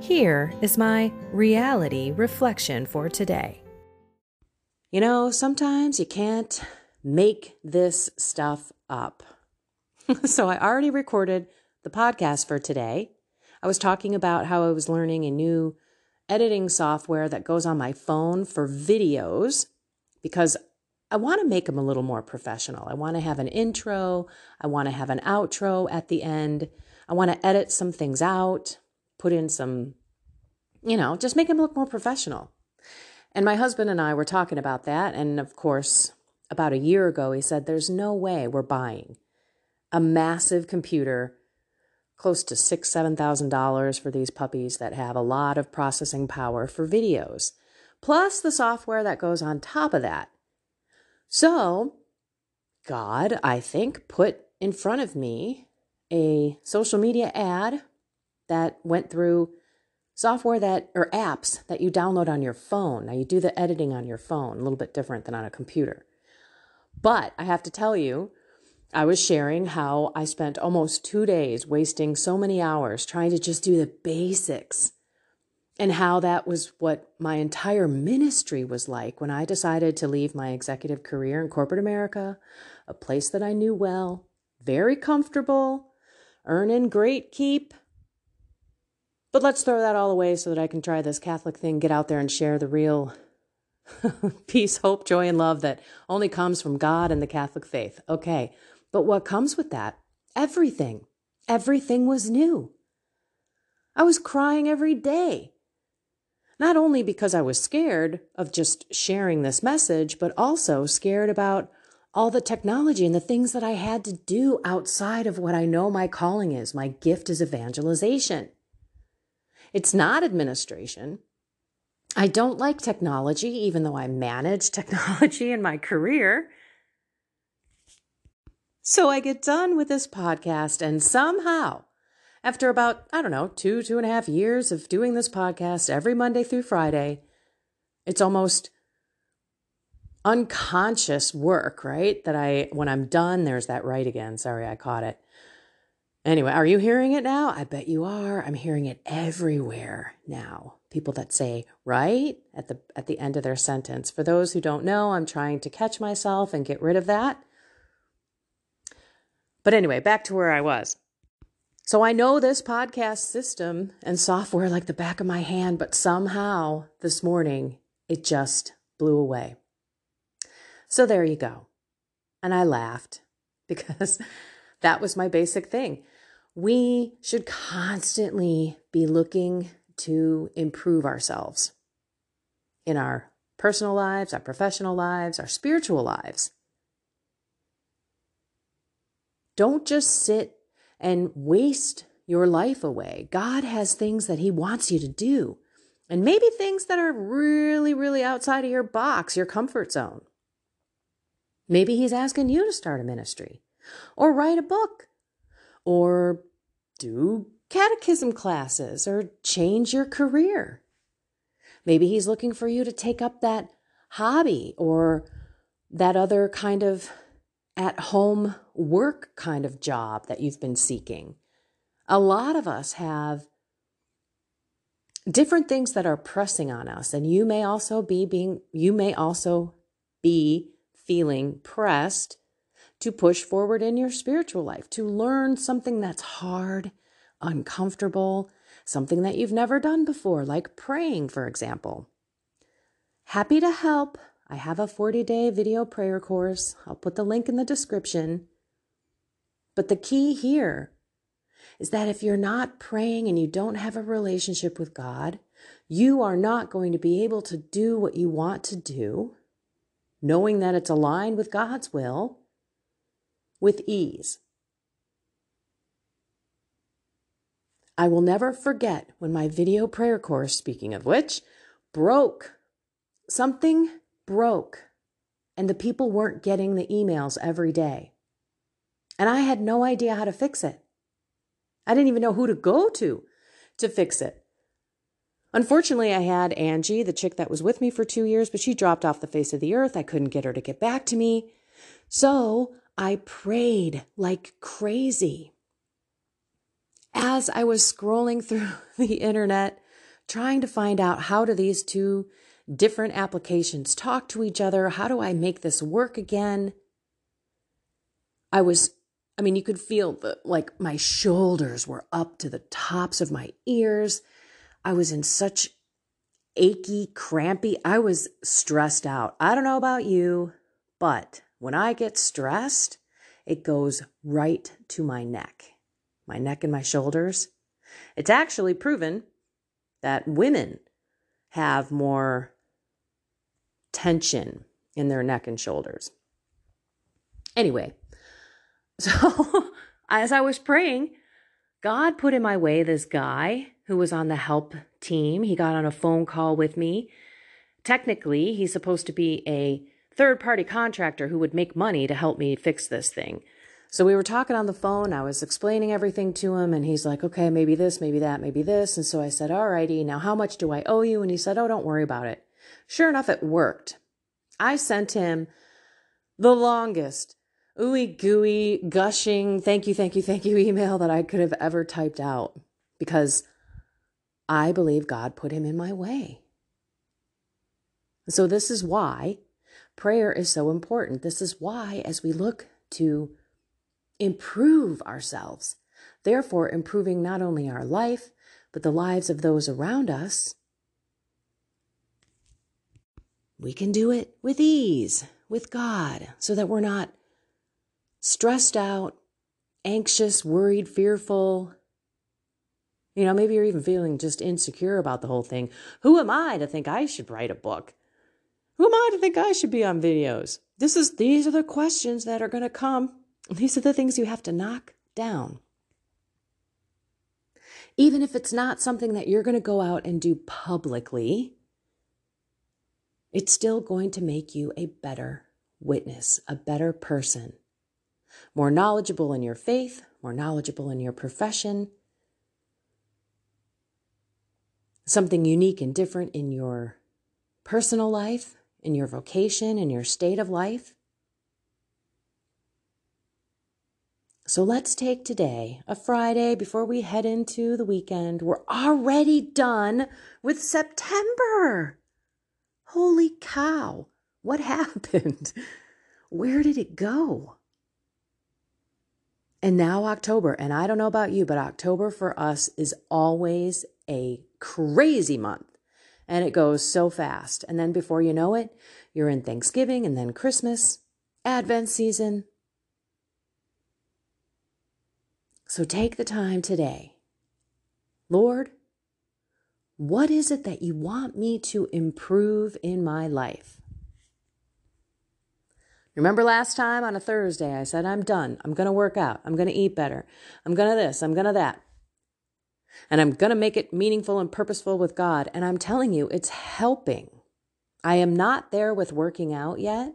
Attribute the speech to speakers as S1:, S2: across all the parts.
S1: Here is my reality reflection for today.
S2: You know, sometimes you can't make this stuff up. so I already recorded the podcast for today. I was talking about how I was learning a new editing software that goes on my phone for videos because I want to make them a little more professional. I want to have an intro, I want to have an outro at the end. I want to edit some things out put in some, you know, just make him look more professional. And my husband and I were talking about that. And of course, about a year ago, he said, There's no way we're buying a massive computer close to six, seven thousand dollars for these puppies that have a lot of processing power for videos, plus the software that goes on top of that. So, God, I think, put in front of me a social media ad that went through software that or apps that you download on your phone. Now you do the editing on your phone, a little bit different than on a computer. But I have to tell you, I was sharing how I spent almost 2 days wasting so many hours trying to just do the basics. And how that was what my entire ministry was like when I decided to leave my executive career in corporate America, a place that I knew well, very comfortable, earning great keep, but let's throw that all away so that I can try this Catholic thing, get out there and share the real peace, hope, joy, and love that only comes from God and the Catholic faith. Okay. But what comes with that? Everything. Everything was new. I was crying every day. Not only because I was scared of just sharing this message, but also scared about all the technology and the things that I had to do outside of what I know my calling is. My gift is evangelization. It's not administration. I don't like technology, even though I manage technology in my career. So I get done with this podcast, and somehow, after about, I don't know, two, two and a half years of doing this podcast every Monday through Friday, it's almost unconscious work, right? That I, when I'm done, there's that right again. Sorry, I caught it. Anyway, are you hearing it now? I bet you are. I'm hearing it everywhere now. People that say right at the at the end of their sentence. For those who don't know, I'm trying to catch myself and get rid of that. But anyway, back to where I was. So I know this podcast system and software like the back of my hand, but somehow this morning it just blew away. So there you go. And I laughed because that was my basic thing we should constantly be looking to improve ourselves in our personal lives, our professional lives, our spiritual lives. Don't just sit and waste your life away. God has things that He wants you to do, and maybe things that are really, really outside of your box, your comfort zone. Maybe He's asking you to start a ministry or write a book or do catechism classes or change your career. Maybe he's looking for you to take up that hobby or that other kind of at home work kind of job that you've been seeking. A lot of us have different things that are pressing on us and you may also be being you may also be feeling pressed to push forward in your spiritual life, to learn something that's hard, uncomfortable, something that you've never done before, like praying, for example. Happy to help. I have a 40 day video prayer course. I'll put the link in the description. But the key here is that if you're not praying and you don't have a relationship with God, you are not going to be able to do what you want to do, knowing that it's aligned with God's will, with ease. I will never forget when my video prayer course, speaking of which, broke. Something broke, and the people weren't getting the emails every day. And I had no idea how to fix it. I didn't even know who to go to to fix it. Unfortunately, I had Angie, the chick that was with me for two years, but she dropped off the face of the earth. I couldn't get her to get back to me. So I prayed like crazy. As I was scrolling through the internet, trying to find out how do these two different applications talk to each other? How do I make this work again? I was I mean, you could feel the like my shoulders were up to the tops of my ears. I was in such achy, crampy. I was stressed out. I don't know about you, but when I get stressed, it goes right to my neck, my neck and my shoulders. It's actually proven that women have more tension in their neck and shoulders. Anyway, so as I was praying, God put in my way this guy who was on the help team. He got on a phone call with me. Technically, he's supposed to be a third party contractor who would make money to help me fix this thing. So we were talking on the phone. I was explaining everything to him, and he's like, okay, maybe this, maybe that, maybe this. And so I said, all righty, now how much do I owe you? And he said, oh, don't worry about it. Sure enough, it worked. I sent him the longest ooey gooey, gushing, thank you, thank you, thank you email that I could have ever typed out because I believe God put him in my way. So, this is why prayer is so important. This is why, as we look to improve ourselves, therefore improving not only our life, but the lives of those around us, we can do it with ease with God so that we're not stressed out, anxious, worried, fearful. You know, maybe you're even feeling just insecure about the whole thing. Who am I to think I should write a book? Who am I to think I should be on videos? This is these are the questions that are going to come. These are the things you have to knock down. Even if it's not something that you're going to go out and do publicly, it's still going to make you a better witness, a better person more knowledgeable in your faith, more knowledgeable in your profession, something unique and different in your personal life, in your vocation, in your state of life. So let's take today, a Friday, before we head into the weekend. We're already done with September. Holy cow, what happened? Where did it go? And now October. And I don't know about you, but October for us is always a crazy month. And it goes so fast. And then before you know it, you're in Thanksgiving and then Christmas, Advent season. So take the time today. Lord, what is it that you want me to improve in my life? Remember last time on a Thursday, I said, I'm done. I'm going to work out. I'm going to eat better. I'm going to this. I'm going to that. And I'm going to make it meaningful and purposeful with God. And I'm telling you, it's helping. I am not there with working out yet.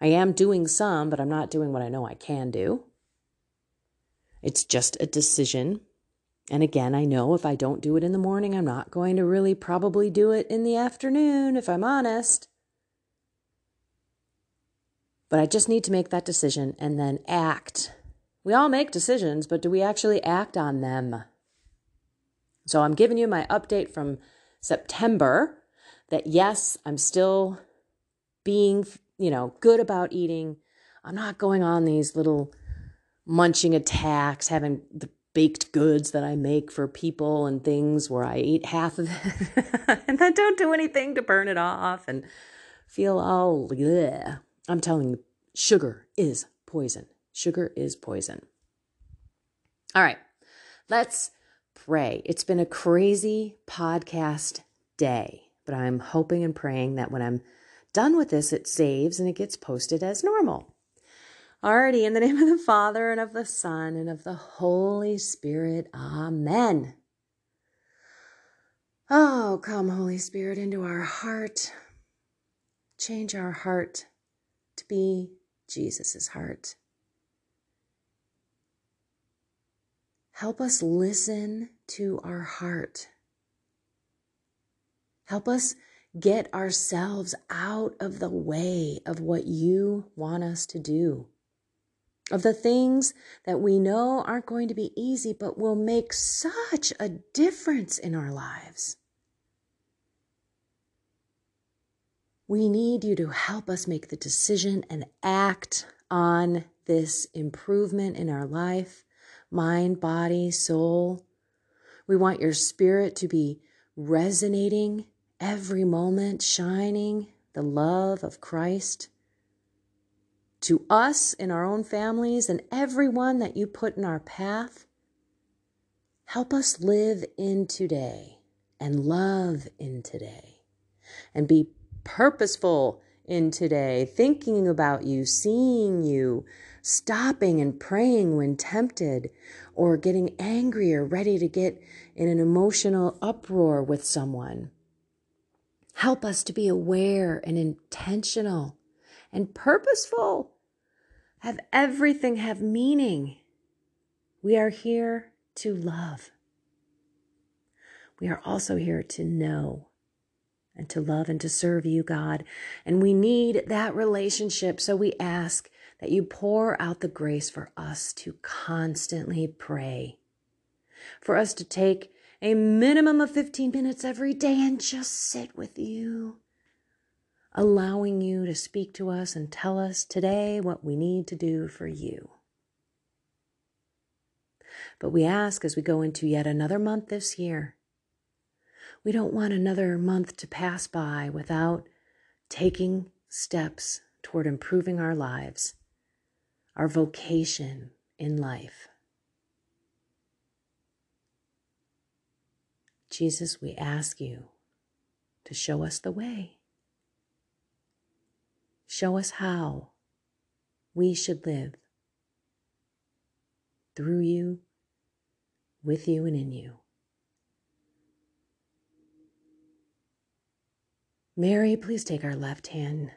S2: I am doing some, but I'm not doing what I know I can do. It's just a decision. And again, I know if I don't do it in the morning, I'm not going to really probably do it in the afternoon, if I'm honest. But I just need to make that decision and then act. We all make decisions, but do we actually act on them? So I'm giving you my update from September that yes, I'm still being, you know, good about eating. I'm not going on these little munching attacks, having the baked goods that I make for people and things where I eat half of it and then don't do anything to burn it off and feel all, bleh. I'm telling you, sugar is poison. Sugar is poison. All right, let's pray. It's been a crazy podcast day, but I'm hoping and praying that when I'm done with this, it saves and it gets posted as normal. Alrighty, in the name of the Father and of the Son and of the Holy Spirit, Amen. Oh, come, Holy Spirit, into our heart. Change our heart to be Jesus' heart. Help us listen to our heart. Help us get ourselves out of the way of what you want us to do of the things that we know aren't going to be easy, but will make such a difference in our lives. We need you to help us make the decision and act on this improvement in our life, mind, body, soul. We want your spirit to be resonating every moment, shining the love of Christ to us in our own families and everyone that you put in our path. Help us live in today and love in today and be purposeful in today, thinking about you, seeing you, stopping and praying when tempted, or getting angry or ready to get in an emotional uproar with someone. Help us to be aware and intentional and purposeful have everything have meaning. We are here to love. We are also here to know and to love and to serve you, God. And we need that relationship. So we ask that you pour out the grace for us to constantly pray, for us to take a minimum of 15 minutes every day and just sit with you allowing you to speak to us and tell us today what we need to do for you. But we ask as we go into yet another month this year, we don't want another month to pass by without taking steps toward improving our lives, our vocation in life. Jesus, we ask you to show us the way. Show us how we should live through you, with you, and in you. Mary, please take our left hand.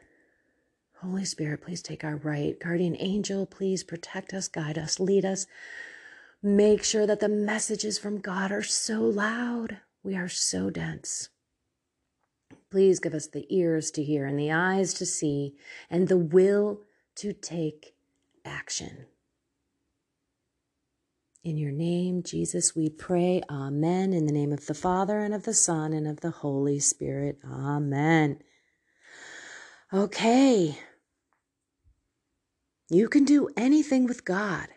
S2: Holy Spirit, please take our right. Guardian angel, please protect us, guide us, lead us. Make sure that the messages from God are so loud. We are so dense. Please give us the ears to hear and the eyes to see and the will to take action. In your name, Jesus, we pray. Amen. In the name of the Father and of the Son and of the Holy Spirit. Amen. Okay. You can do anything with God.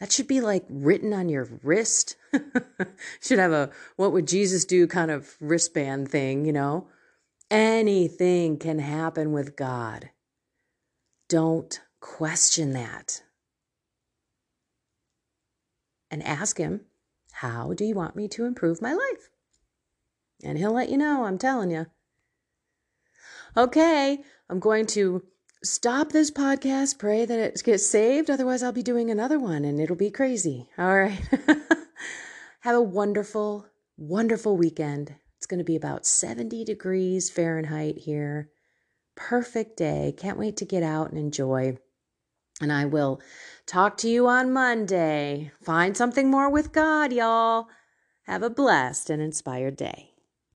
S2: That should be like written on your wrist. should have a what would Jesus do kind of wristband thing, you know? Anything can happen with God. Don't question that. And ask Him, How do you want me to improve my life? And He'll let you know, I'm telling you. Okay, I'm going to stop this podcast, pray that it gets saved. Otherwise, I'll be doing another one and it'll be crazy. All right. Have a wonderful, wonderful weekend. It's going to be about 70 degrees Fahrenheit here. Perfect day. Can't wait to get out and enjoy. And I will talk to you on Monday. Find something more with God, y'all. Have a blessed and inspired day.